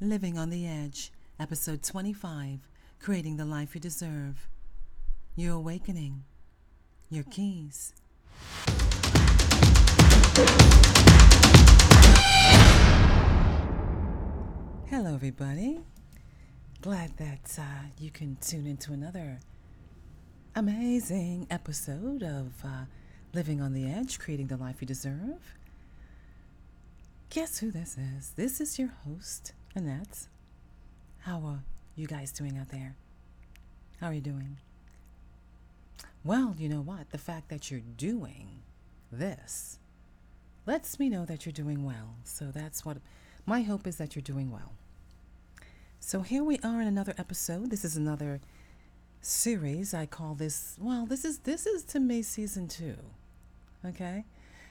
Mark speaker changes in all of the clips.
Speaker 1: Living on the Edge, Episode 25 Creating the Life You Deserve. Your Awakening. Your Keys. Hello, everybody. Glad that uh, you can tune into another amazing episode of uh, Living on the Edge, Creating the Life You Deserve. Guess who this is? This is your host, Annette. How are you guys doing out there? How are you doing? Well, you know what? The fact that you're doing this lets me know that you're doing well. So that's what my hope is that you're doing well. So here we are in another episode. This is another series. I call this well, this is this is to me season 2. Okay?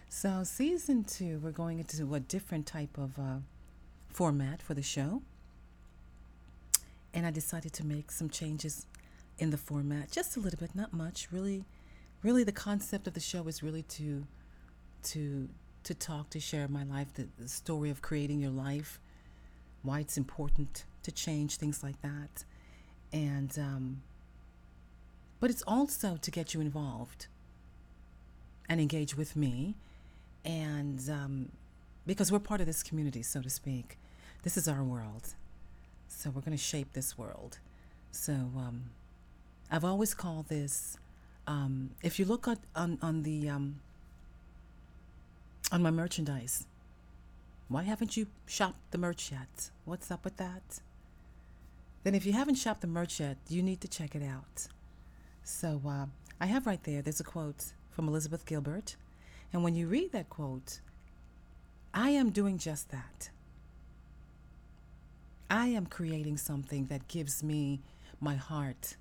Speaker 1: So season 2 we're going into a different type of uh, format for the show. And I decided to make some changes in the format, just a little bit, not much. Really, really, the concept of the show is really to, to, to talk, to share my life, the, the story of creating your life, why it's important to change things like that, and um, but it's also to get you involved and engage with me, and um, because we're part of this community, so to speak. This is our world. So we're going to shape this world. So um, I've always called this. Um, if you look at on on the um, on my merchandise, why haven't you shopped the merch yet? What's up with that? Then, if you haven't shopped the merch yet, you need to check it out. So uh, I have right there. There's a quote from Elizabeth Gilbert, and when you read that quote, I am doing just that. I am creating something that gives me my heart,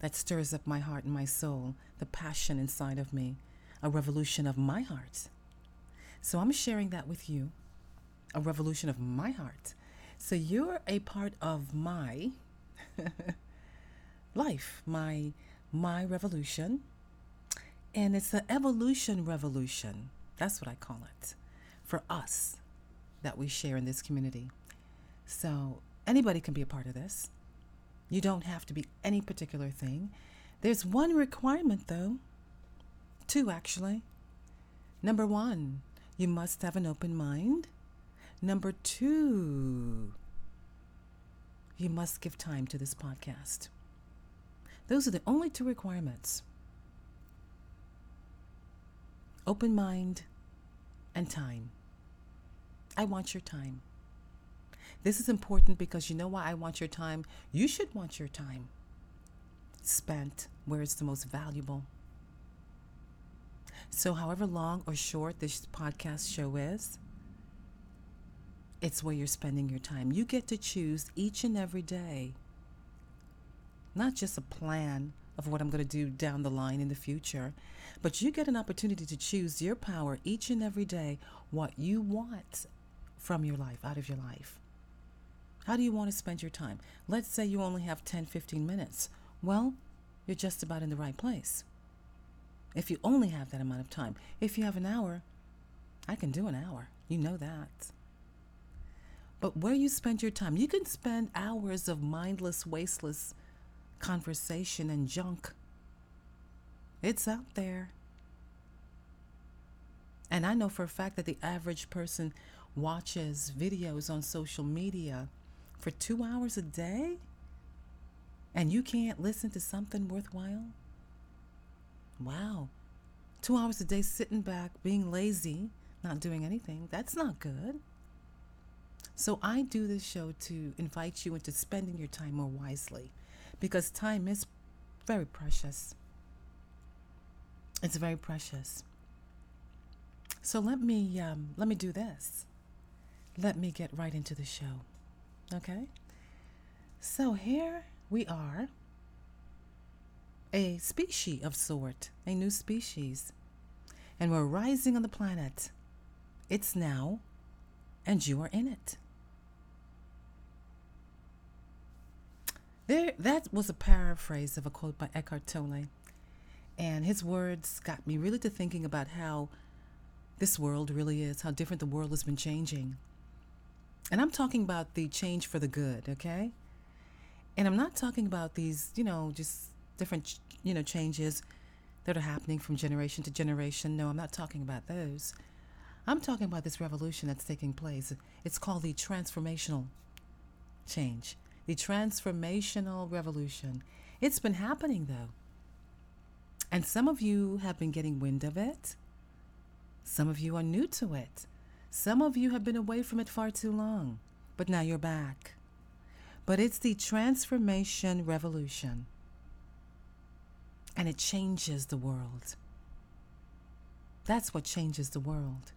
Speaker 1: that stirs up my heart and my soul, the passion inside of me, a revolution of my heart. So I'm sharing that with you, a revolution of my heart. So you're a part of my life, my my revolution. And it's the evolution revolution. That's what I call it. For us that we share in this community. So anybody can be a part of this. You don't have to be any particular thing. There's one requirement, though. Two, actually. Number one, you must have an open mind. Number two, you must give time to this podcast. Those are the only two requirements open mind and time. I want your time. This is important because you know why I want your time? You should want your time spent where it's the most valuable. So, however long or short this podcast show is, it's where you're spending your time. You get to choose each and every day, not just a plan of what I'm going to do down the line in the future, but you get an opportunity to choose your power each and every day what you want from your life, out of your life. How do you want to spend your time? Let's say you only have 10, 15 minutes. Well, you're just about in the right place. If you only have that amount of time, if you have an hour, I can do an hour. You know that. But where you spend your time, you can spend hours of mindless, wasteless conversation and junk. It's out there. And I know for a fact that the average person watches videos on social media for two hours a day and you can't listen to something worthwhile? Wow. Two hours a day sitting back, being lazy, not doing anything, that's not good. So I do this show to invite you into spending your time more wisely because time is very precious. It's very precious. So let me um, let me do this. Let me get right into the show. Okay? So here we are, a species of sort, a new species. And we're rising on the planet. It's now, and you are in it. There, that was a paraphrase of a quote by Eckhart Tolle. And his words got me really to thinking about how this world really is, how different the world has been changing And I'm talking about the change for the good, okay? And I'm not talking about these, you know, just different, you know, changes that are happening from generation to generation. No, I'm not talking about those. I'm talking about this revolution that's taking place. It's called the transformational change, the transformational revolution. It's been happening though. And some of you have been getting wind of it. Some of you are new to it. Some of you have been away from it far too long, but now you're back. But it's the transformation revolution. And it changes the world. That's what changes the world.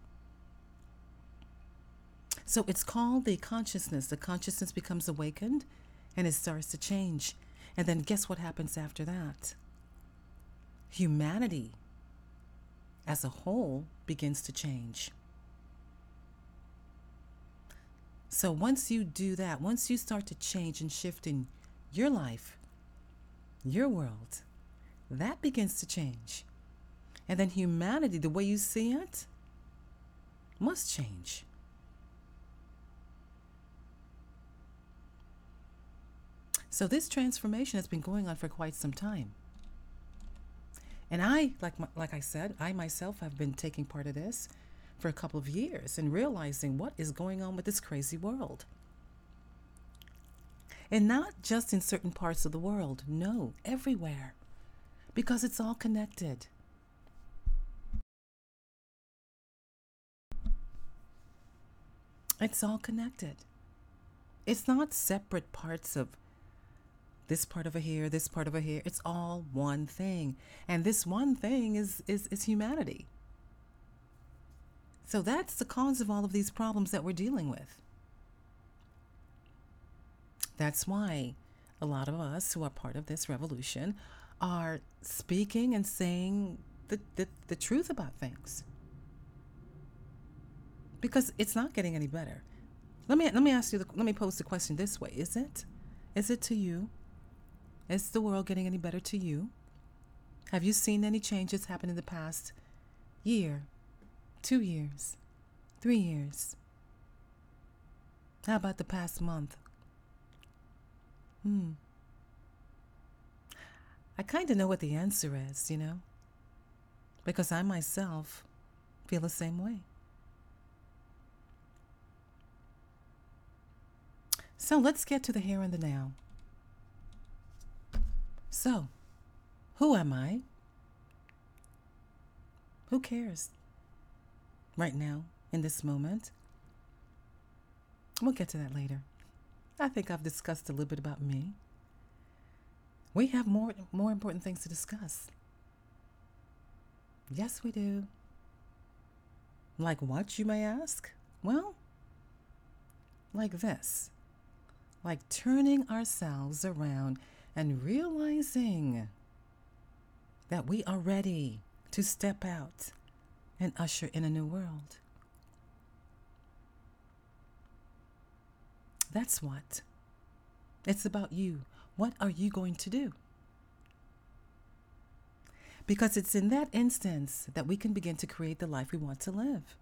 Speaker 1: So it's called the consciousness. The consciousness becomes awakened and it starts to change. And then guess what happens after that? Humanity as a whole begins to change. So once you do that, once you start to change and shift in your life, your world, that begins to change. And then humanity, the way you see it, must change. So this transformation has been going on for quite some time. And I, like like I said, I myself have been taking part of this for a couple of years and realizing what is going on with this crazy world. And not just in certain parts of the world, no, everywhere. Because it's all connected. It's all connected. It's not separate parts of this part over here, this part over here. It's all one thing. And this one thing is, is, is humanity. So that's the cause of all of these problems that we're dealing with. That's why a lot of us who are part of this revolution are speaking and saying the, the, the truth about things. Because it's not getting any better. Let me let me ask you the, let me pose the question this way. Is it? Is it to you? Is the world getting any better to you? Have you seen any changes happen in the past year, two years, three years? How about the past month? Hmm. I kind of know what the answer is, you know, because I myself feel the same way. So let's get to the here and the now. So, who am I? Who cares? Right now, in this moment. We'll get to that later. I think I've discussed a little bit about me. We have more more important things to discuss. Yes, we do. Like what, you may ask? Well, like this. Like turning ourselves around and realizing that we are ready to step out and usher in a new world. That's what. It's about you. What are you going to do? Because it's in that instance that we can begin to create the life we want to live.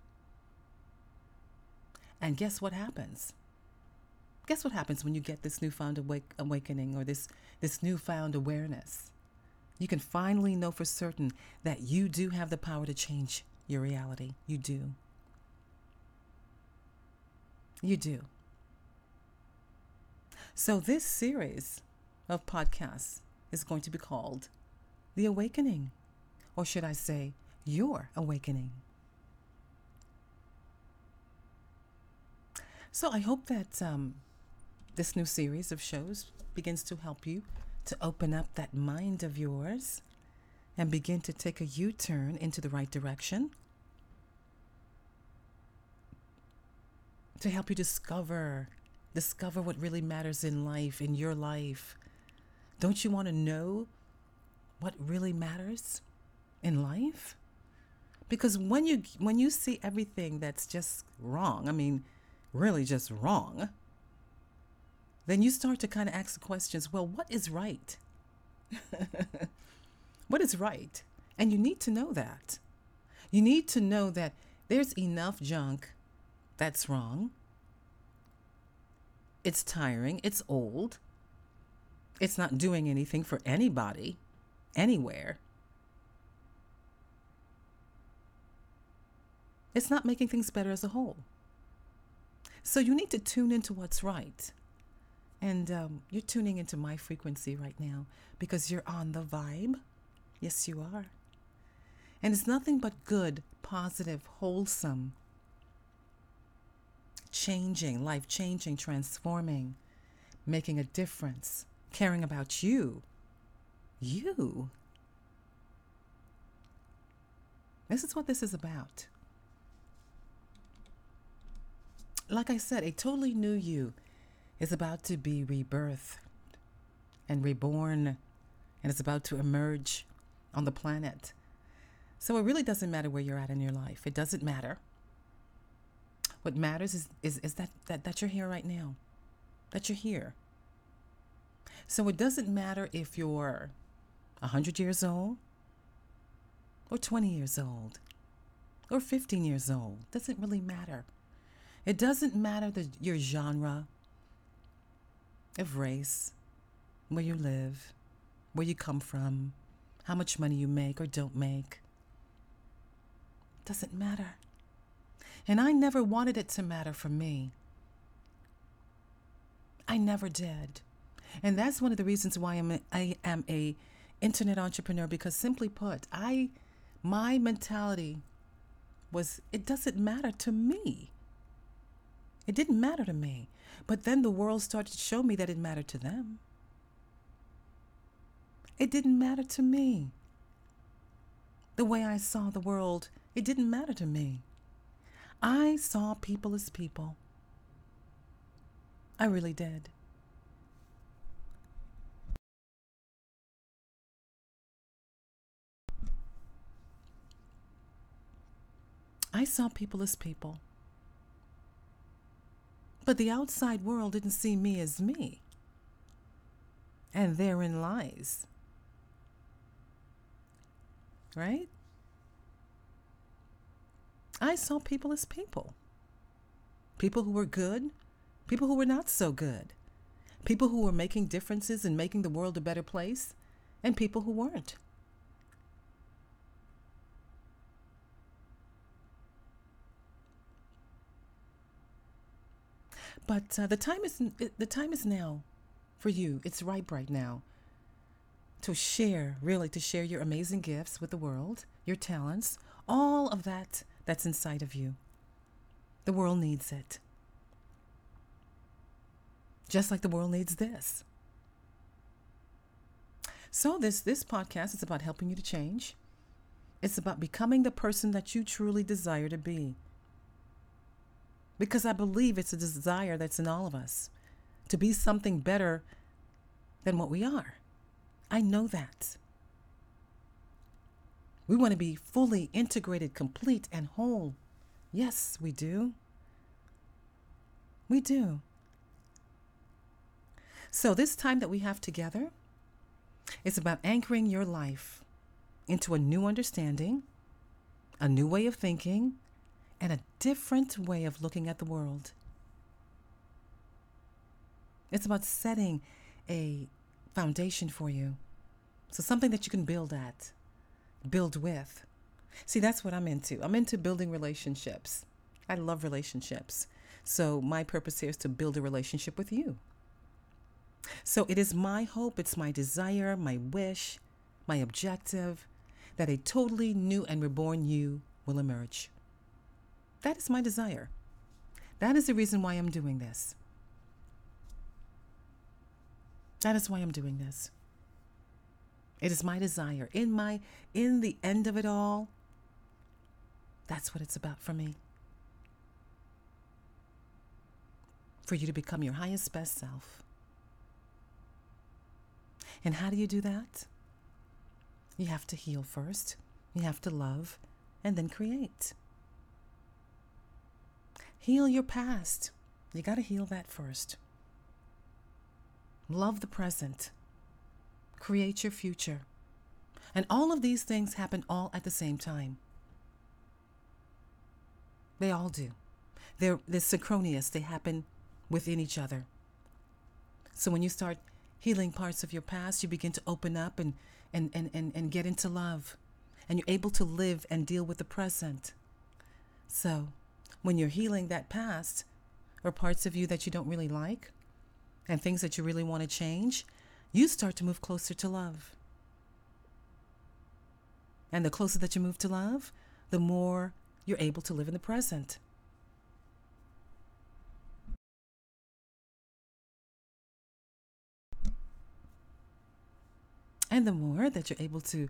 Speaker 1: And guess what happens? Guess what happens when you get this newfound awake, awakening or this, this newfound awareness? You can finally know for certain that you do have the power to change your reality. You do. You do. So, this series of podcasts is going to be called The Awakening, or should I say, Your Awakening. So, I hope that um, this new series of shows begins to help you to open up that mind of yours and begin to take a U turn into the right direction to help you discover discover what really matters in life in your life. Don't you want to know what really matters in life? Because when you when you see everything that's just wrong i mean really just wrong then you start to kind of ask the questions well what is right what is right and you need to know that you need to know that there's enough junk that's wrong. It's tiring. It's old. It's not doing anything for anybody, anywhere. It's not making things better as a whole. So you need to tune into what's right. And um, you're tuning into my frequency right now because you're on the vibe. Yes, you are. And it's nothing but good, positive, wholesome, changing, life changing, transforming, making a difference, caring about you. You. This is what this is about. Like I said, a totally new you is about to be rebirthed and reborn, and it's about to emerge on the planet. So it really doesn't matter where you're at in your life. It doesn't matter. What matters is, is, is that, that, that you're here right now, that you're here. So it doesn't matter if you're 100 years old, or 20 years old, or 15 years old. Doesn't really matter. It doesn't matter the, your genre of race, where you live, where you come from, how much money you make or don't make. Doesn't matter. And I never wanted it to matter for me. I never did. And that's one of the reasons why I'm a, I am a internet entrepreneur because simply put, I my mentality was it doesn't matter to me. It didn't matter to me. But then the world started to show me that it mattered to them. It didn't matter to me. The way I saw the world, it didn't matter to me. I saw people as people. I really did. I saw people as people. But the outside world didn't see me as me. And therein lies. Right? I saw people as people. People who were good, people who were not so good, people who were making differences and making the world a better place, and people who weren't. But uh, the time is the time is now for you. It's ripe right now to share, really, to share your amazing gifts with the world, your talents, all of that that's inside of you. The world needs it. Just like the world needs this. So this this podcast is about helping you to change. It's about becoming the person that you truly desire to be because I believe it's a desire that's in all of us to be something better than what we are. I know that. We want to be fully integrated, complete, and whole. Yes, we do. We do. So, this time that we have together is about anchoring your life into a new understanding, a new way of thinking, and a different way of looking at the world. It's about setting a foundation for you. So, something that you can build at, build with. See, that's what I'm into. I'm into building relationships. I love relationships. So, my purpose here is to build a relationship with you. So, it is my hope, it's my desire, my wish, my objective that a totally new and reborn you will emerge. That is my desire. That is the reason why I'm doing this. That is why I'm doing this. It is my desire. In my in the end of it all, that's what it's about for me. For you to become your highest best self. And how do you do that? You have to heal first. You have to love and then create. Heal your past. You got to heal that first. Love the present. Create your future. And all of these things happen all at the same time. They all do. They're, they're synchronous, they happen within each other. So when you start healing parts of your past, you begin to open up and, and, and, and, and get into love. And you're able to live and deal with the present. So when you're healing that past or parts of you that you don't really like and things that you really want to change, you start to move closer to love. And the closer that you move to love, the more you're able to live in the present. And the more that you're able to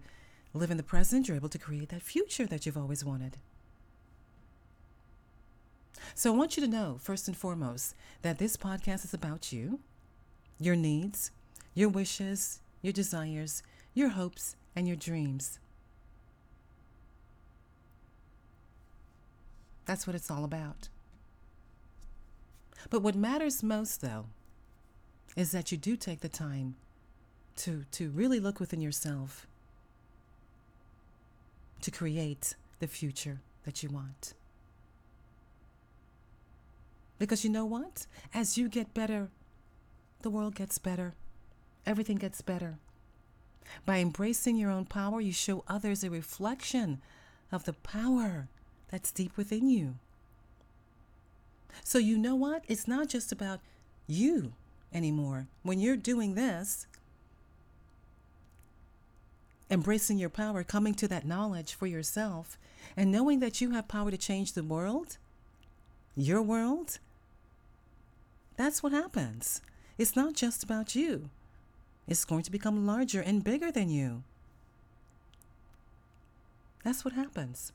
Speaker 1: live in the present, you're able to create that future that you've always wanted. So I want you to know, first and foremost, that this podcast is about you, your needs, your wishes, your desires, your hopes, and your dreams. That's what it's all about. But what matters most, though, is that you do take the time to, to really look within yourself to create the future that you want. Because you know what? As you get better, the world gets better. Everything gets better. By embracing your own power, you show others a reflection of the power that's deep within you. So, you know what? It's not just about you anymore. When you're doing this, embracing your power, coming to that knowledge for yourself, and knowing that you have power to change the world, your world, that's what happens. It's not just about you, it's going to become larger and bigger than you. That's what happens.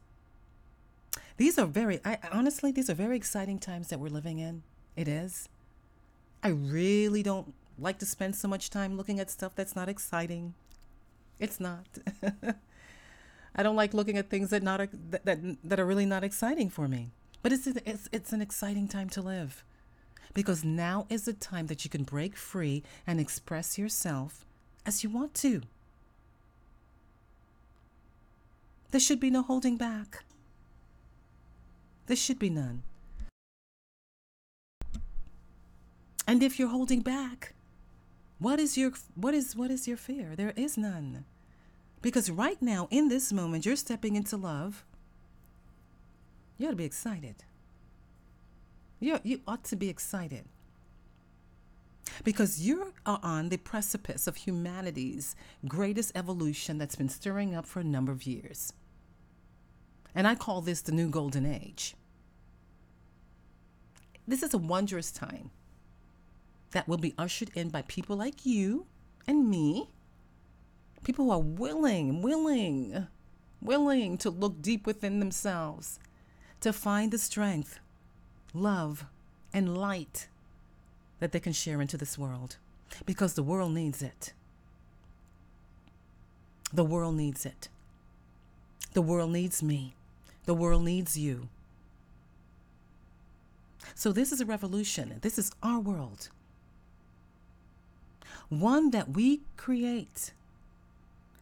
Speaker 1: These are very, I, honestly, these are very exciting times that we're living in. It is. I really don't like to spend so much time looking at stuff that's not exciting. It's not. I don't like looking at things that not that, that that are really not exciting for me. But it's it's it's an exciting time to live. Because now is the time that you can break free and express yourself as you want to. There should be no holding back. There should be none. And if you're holding back, what is your what is what is your fear? There is none. Because right now in this moment you're stepping into love. You ought to be excited. You you ought to be excited. Because you are on the precipice of humanity's greatest evolution that's been stirring up for a number of years. And I call this the new golden age. This is a wondrous time that will be ushered in by people like you and me. People who are willing, willing, willing to look deep within themselves to find the strength, love, and light that they can share into this world because the world needs it. The world needs it. The world needs me. The world needs you. So, this is a revolution. This is our world. One that we create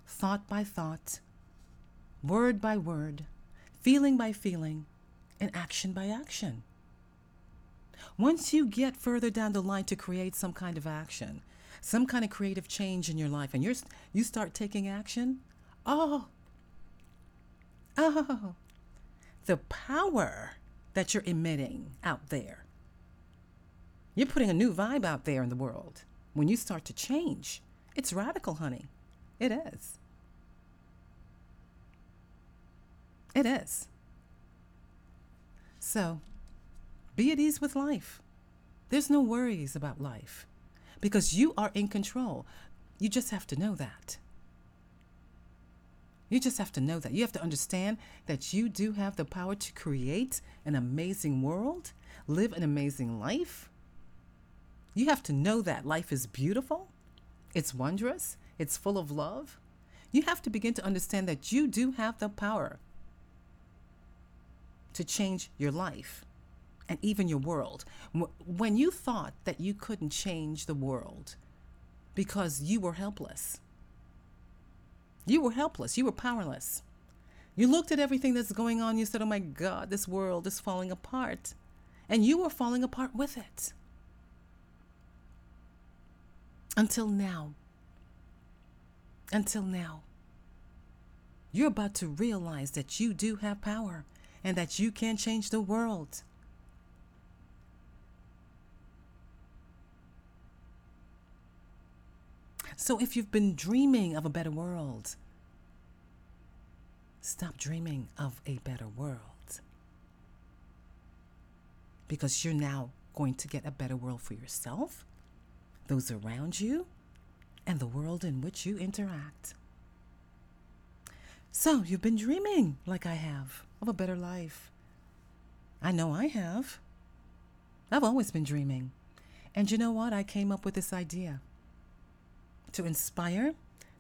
Speaker 1: thought by thought, word by word, feeling by feeling, and action by action. Once you get further down the line to create some kind of action, some kind of creative change in your life, and you're, you start taking action, oh, oh, the power that you're emitting out there. You're putting a new vibe out there in the world when you start to change. It's radical, honey. It is. It is. So, be at ease with life. There's no worries about life because you are in control. You just have to know that. You just have to know that. You have to understand that you do have the power to create an amazing world, live an amazing life. You have to know that life is beautiful, it's wondrous, it's full of love. You have to begin to understand that you do have the power to change your life and even your world. When you thought that you couldn't change the world because you were helpless, you were helpless. You were powerless. You looked at everything that's going on. You said, Oh my God, this world is falling apart. And you were falling apart with it. Until now. Until now. You're about to realize that you do have power and that you can change the world. So if you've been dreaming of a better world, stop dreaming of a better world. Because you're now going to get a better world for yourself, those around you, and the world in which you interact. So you've been dreaming, like I have, of a better life. I know I have. I've always been dreaming. And you know what? I came up with this idea to inspire,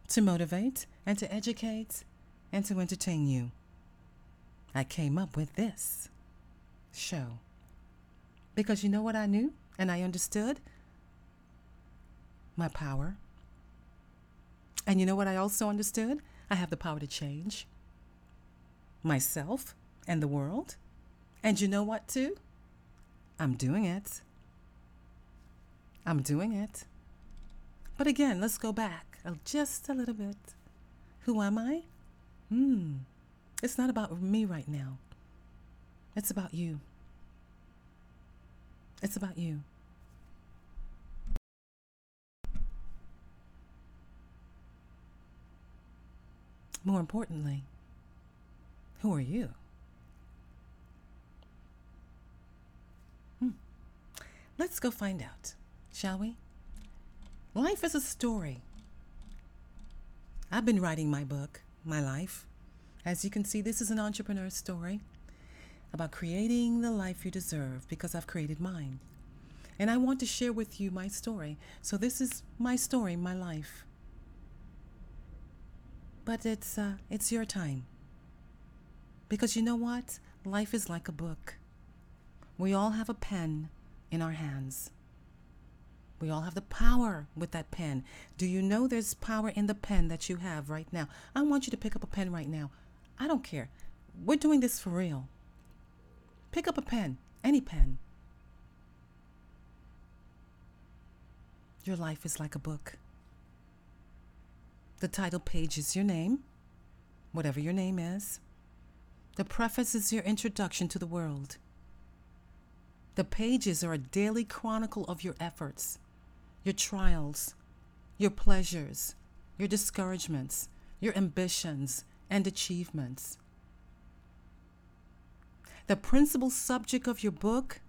Speaker 1: to motivate, and to educate, and to entertain you. I came up with this show. Because you know what I knew and I understood? My power. And you know what I also understood? I have the power to change myself and the world. And you know what, too? I'm doing it. I'm doing it. But again, let's go back just a little bit. Who am I? Hmm. It's not about me right now. It's about you. It's about you. More importantly, who are you? Hmm. Let's go find out, shall we? Life is a story. I've been writing my book, my life. As you can see, this is an entrepreneur's story about creating the life you deserve because I've created mine. And I want to share with you my story. So this is my story, my life. But it's uh, it's your time. Because you know what? Life is like a book. We all have a pen in our hands. We all have the power with that pen. Do you know there's power in the pen that you have right now? I want you to pick up a pen right now. I don't care. We're doing this for real. Pick up a pen, any pen. Your life is like a book. The title page is your name, whatever your name is. The preface is your introduction to the world. The pages are a daily chronicle of your efforts your trials, your pleasures, your discouragements, your ambitions, and achievements. The principal subject of your book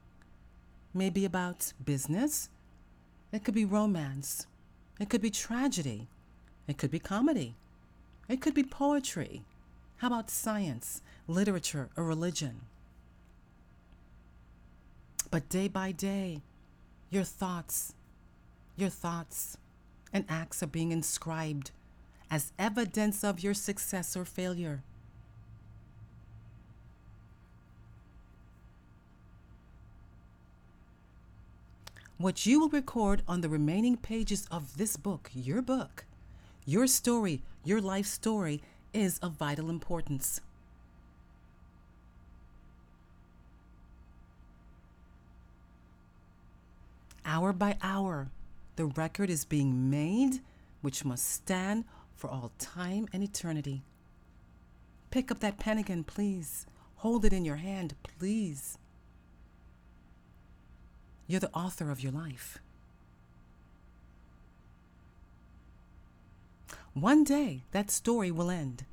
Speaker 1: may be about business, it could be romance, it could be tragedy, it could be comedy, it could be poetry. How about science, literature, or religion? But day by day, your thoughts, your thoughts and acts are being inscribed as evidence of your success or failure. What you will record on the remaining pages of this book, your book, your story, your life story, is of vital importance. Hour by hour, the record is being made, which must stand for all time and eternity. Pick up that pen again, please. Hold it in your hand, please. You're the author of your life. One day, that story will end.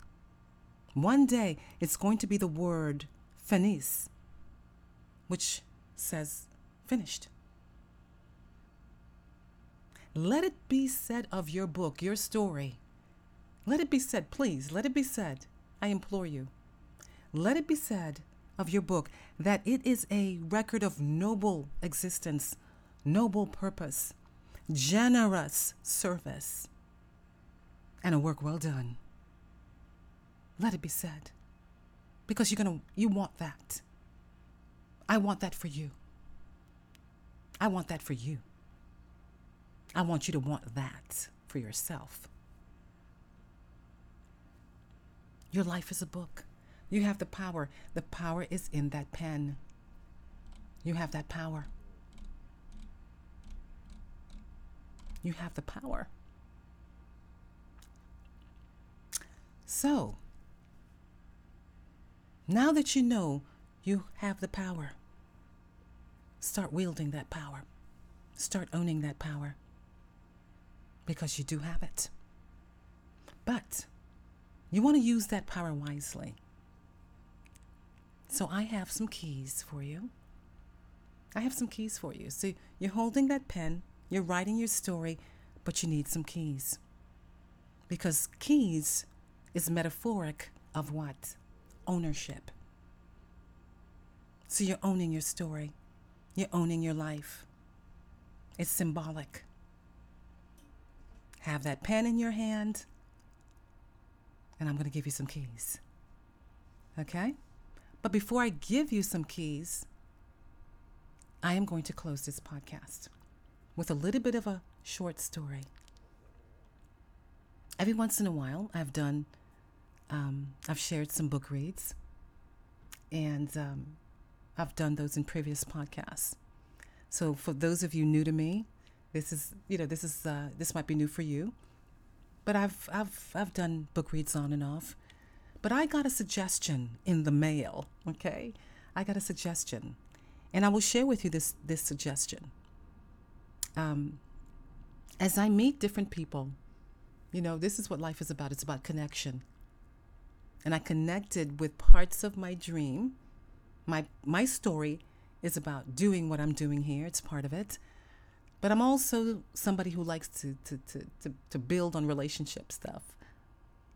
Speaker 1: One day, it's going to be the word finis, which says finished. Let it be said of your book, your story. Let it be said, please, let it be said. I implore you. Let it be said of your book that it is a record of noble existence, noble purpose, generous service, and a work well done. Let it be said. Because you're to you want that. I want that for you. I want that for you. I want you to want that for yourself. Your life is a book. You have the power. The power is in that pen. You have that power. You have the power. So, now that you know you have the power, start wielding that power. Start owning that power because you do have it. But you want to use that power wisely. So I have some keys for you. I have some keys for you. So you're holding that pen, you're writing your story, but you need some keys. Because keys is metaphoric of what? Ownership. So you're owning your story, you're owning your life. It's symbolic. Have that pen in your hand, and I'm going to give you some keys. Okay? But before I give you some keys, I am going to close this podcast with a little bit of a short story. Every once in a while, I've done, um, I've shared some book reads, and um, I've done those in previous podcasts. So for those of you new to me, this is you know this is uh, this might be new for you, but I've I've I've done book reads on and off. But I got a suggestion in the mail. Okay, I got a suggestion, and I will share with you this this suggestion. Um, as I meet different people, you know, this is what life is about. It's about connection. And I connected with parts of my dream. My my story is about doing what I'm doing here. It's part of it. But I'm also somebody who likes to, to, to, to, to build on relationship stuff.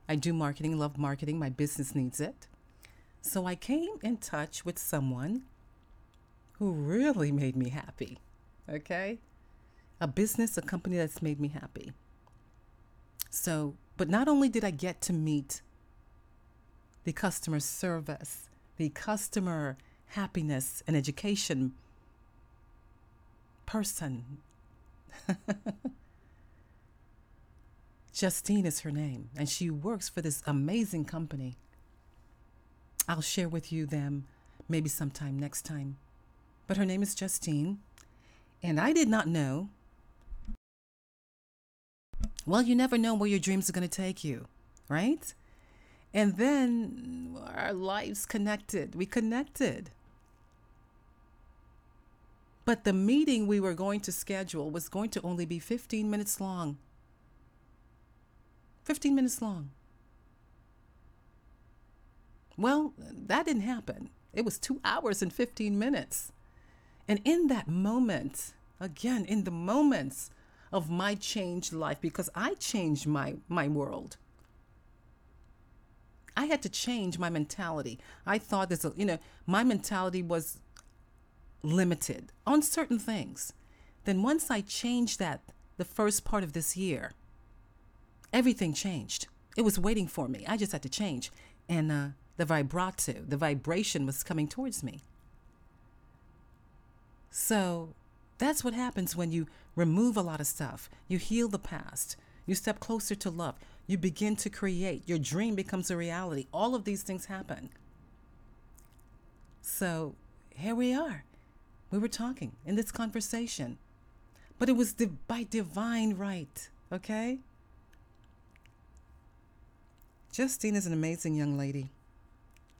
Speaker 1: I do marketing, love marketing. My business needs it. So I came in touch with someone who really made me happy. Okay? A business, a company that's made me happy. So, but not only did I get to meet the customer service, the customer happiness and education person. Justine is her name, and she works for this amazing company. I'll share with you them maybe sometime next time. But her name is Justine, and I did not know. Well, you never know where your dreams are going to take you, right? And then our lives connected. We connected. But the meeting we were going to schedule was going to only be 15 minutes long. 15 minutes long. Well, that didn't happen. It was two hours and 15 minutes. And in that moment, again, in the moments of my changed life, because I changed my, my world, I had to change my mentality. I thought this, you know, my mentality was limited on certain things. Then once I changed that the first part of this year, everything changed. It was waiting for me. I just had to change. And uh, the vibrato, the vibration was coming towards me. So that's what happens when you remove a lot of stuff. You heal the past. You step closer to love. You begin to create. Your dream becomes a reality. All of these things happen. So here we are. We were talking in this conversation, but it was by divine right, okay? Justine is an amazing young lady.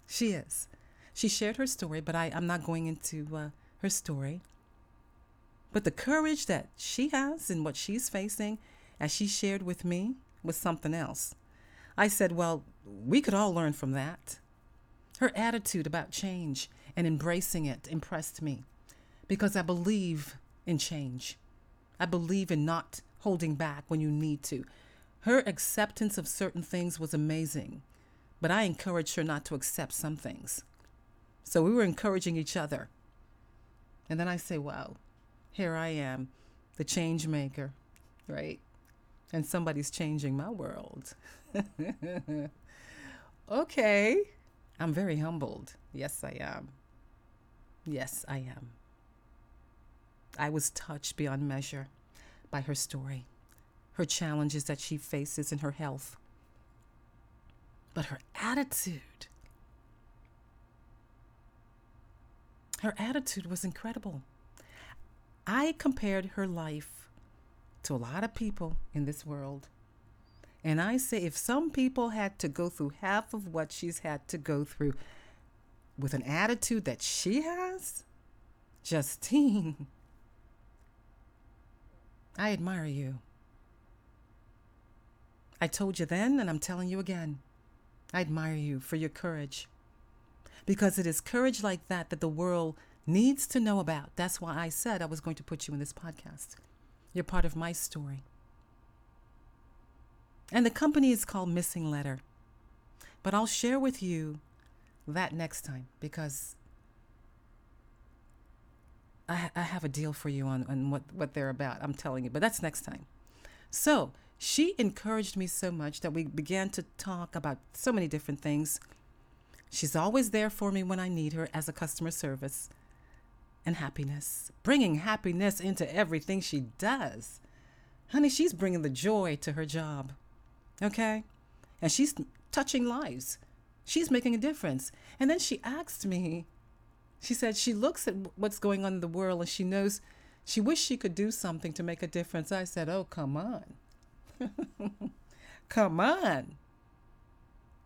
Speaker 1: She is. She shared her story, but I, I'm not going into uh, her story. But the courage that she has and what she's facing, as she shared with me, was something else. I said, Well, we could all learn from that. Her attitude about change and embracing it impressed me because I believe in change. I believe in not holding back when you need to. Her acceptance of certain things was amazing, but I encouraged her not to accept some things. So we were encouraging each other. And then I say, wow, here I am, the change maker, right? And somebody's changing my world. okay. I'm very humbled. Yes, I am. Yes, I am. I was touched beyond measure by her story, her challenges that she faces in her health. But her attitude, her attitude was incredible. I compared her life to a lot of people in this world. And I say, if some people had to go through half of what she's had to go through with an attitude that she has, Justine, I admire you. I told you then, and I'm telling you again. I admire you for your courage. Because it is courage like that that the world needs to know about. That's why I said I was going to put you in this podcast. You're part of my story. And the company is called Missinglettr. But I'll share with you that next time because I, I have a deal for you on, on what, what they're about. I'm telling you, but that's next time. So she encouraged me so much that we began to talk about so many different things. She's always there for me when I need her as a customer service and happiness, bringing happiness into everything she does. Honey, she's bringing the joy to her job. Okay? And she's touching lives. She's making a difference. And then she asked me, she said she looks at what's going on in the world and she knows she wished she could do something to make a difference. I said, Oh, come on. come on.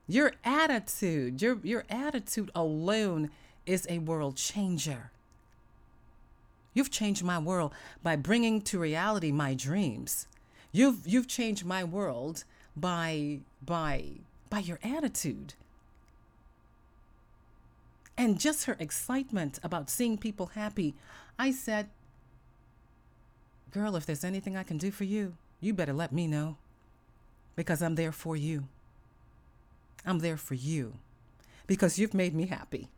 Speaker 1: Your attitude, your, your attitude alone is a world changer. You've changed my world by bringing to reality my dreams. You've, you've changed my world by, by, by your attitude. And just her excitement about seeing people happy. I said, Girl, if there's anything I can do for you, you better let me know because I'm there for you. I'm there for you because you've made me happy.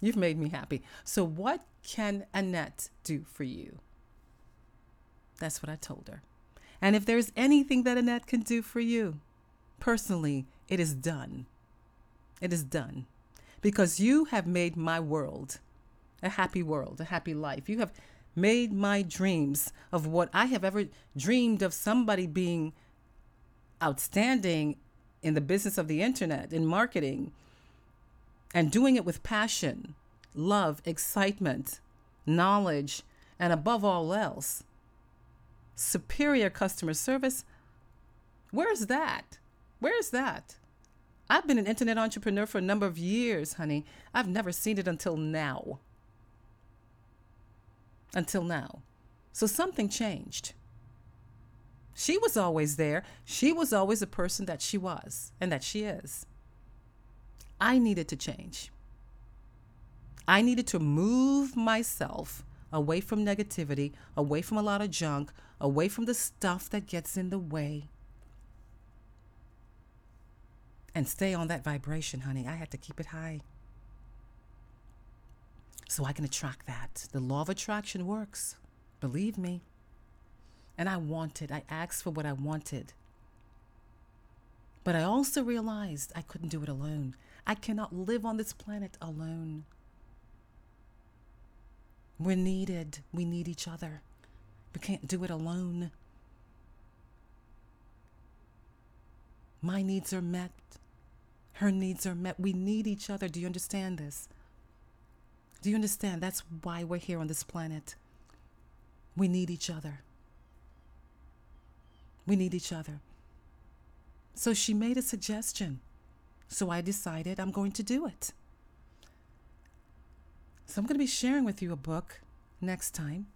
Speaker 1: You've made me happy. So, what can Annette do for you? That's what I told her. And if there's anything that Annette can do for you, personally, it is done. It is done. Because you have made my world a happy world, a happy life. You have made my dreams of what I have ever dreamed of somebody being outstanding in the business of the internet, in marketing, and doing it with passion, love, excitement, knowledge, and above all else, superior customer service. Where's that? Where's that? I've been an internet entrepreneur for a number of years, honey. I've never seen it until now. Until now. So something changed. She was always there. She was always a person that she was and that she is. I needed to change. I needed to move myself away from negativity, away from a lot of junk, away from the stuff that gets in the way. And stay on that vibration, honey. I had to keep it high. So I can attract that. The law of attraction works. Believe me. And I wanted, I asked for what I wanted. But I also realized I couldn't do it alone. I cannot live on this planet alone. We're needed. We need each other. We can't do it alone. My needs are met. Her needs are met. We need each other. Do you understand this? Do you understand? That's why we're here on this planet. We need each other. We need each other. So she made a suggestion. So I decided I'm going to do it. So I'm going to be sharing with you a book next time.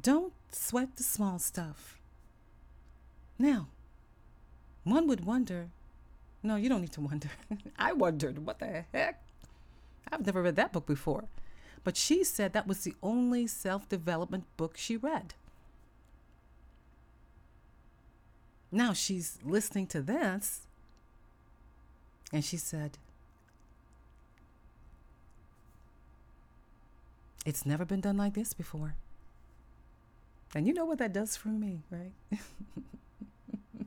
Speaker 1: Don't sweat the small stuff. Now, one would wonder no, you don't need to wonder. I wondered, what the heck? I've never read that book before. But she said that was the only self development book she read. Now she's listening to this and she said, It's never been done like this before. And you know what that does for me, right?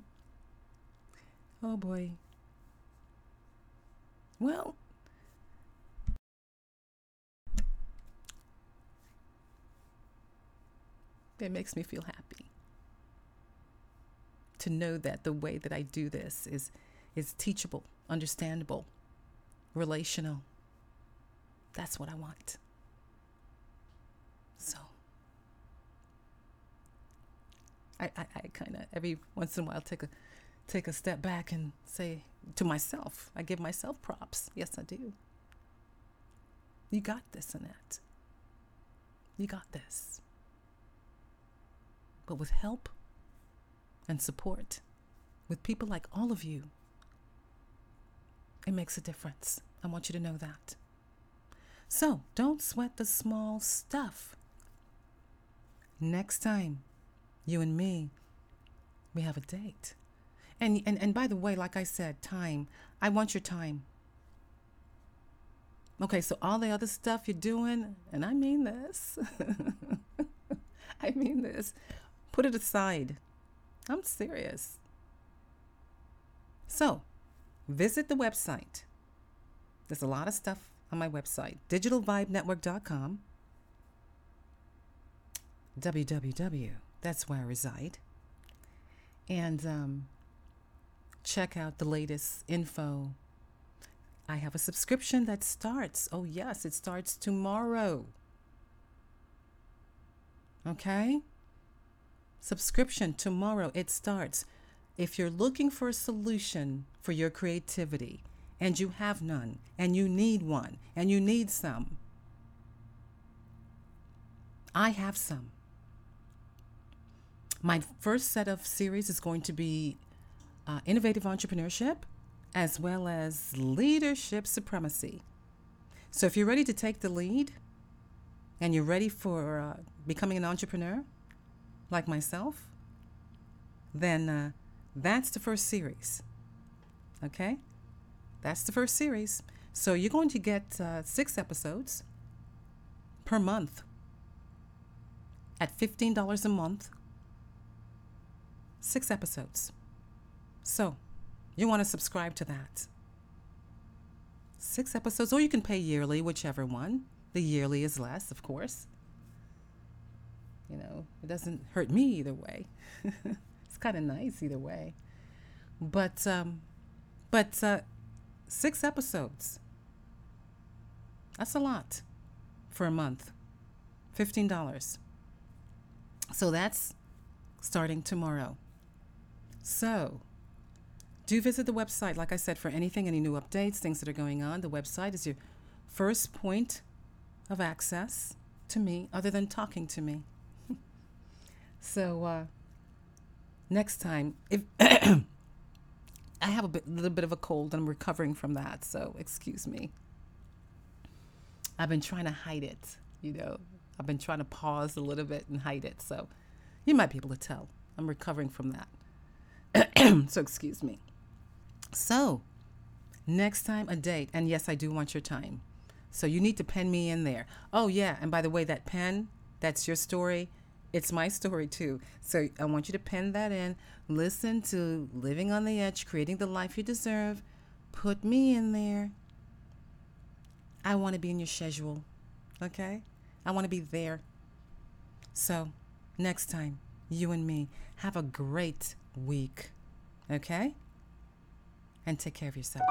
Speaker 1: oh boy. Well, it makes me feel happy to know that the way that I do this is is teachable, understandable, relational. That's what I want. So, I, I, I kind of every once in a while take a take a step back and say to myself, I give myself props. Yes, I do. You got this, Annette. You got this. But with help and support, with people like all of you, it makes a difference. I want you to know that. So don't sweat the small stuff. Next time, you and me, we have a date. And, and, and by the way, like I said, time, I want your time. Okay, so all the other stuff you're doing, and I mean this, I mean this, put it aside. I'm serious. So, visit the website. There's a lot of stuff on my website, digitalvibenetwork.com. www. That's where I reside. And um, check out the latest info. I have a subscription that starts. Oh, yes, it starts tomorrow. Okay? Subscription tomorrow. It starts. If you're looking for a solution for your creativity and you have none and you need one and you need some, I have some. My first set of series is going to be uh, innovative entrepreneurship as well as leadership supremacy. So if you're ready to take the lead and you're ready for uh, becoming an entrepreneur like myself, then uh, that's the first series. Okay? That's the first series. So you're going to get uh, six episodes per month at $15 a month. Six episodes. So you want to subscribe to that. Six episodes, or you can pay yearly, whichever one. The yearly is less, of course. You know, it doesn't hurt me either way. it's kind of nice either way. But um, but uh, six episodes. That's a lot for a month. Fifteen dollars. So that's starting tomorrow. So do visit the website, like I said, for anything, any new updates, things that are going on. The website is your first point of access to me, other than talking to me. so uh, next time, if I have a bit, little bit of a cold and I'm recovering from that, so excuse me. I've been trying to hide it, you know. I've been trying to pause a little bit and hide it, so you might be able to tell. I'm recovering from that. so excuse me. So, next time a date, and yes, I do want your time. So you need to pen me in there. Oh yeah, and by the way, that pen, that's your story. It's my story too. So I want you to pen that in. Listen to Living on the Edge, Creating the Life You Deserve. Put me in there. I want to be in your schedule. Okay? I want to be there. So, next time, you and me, have a great week. Okay? And take care of yourself.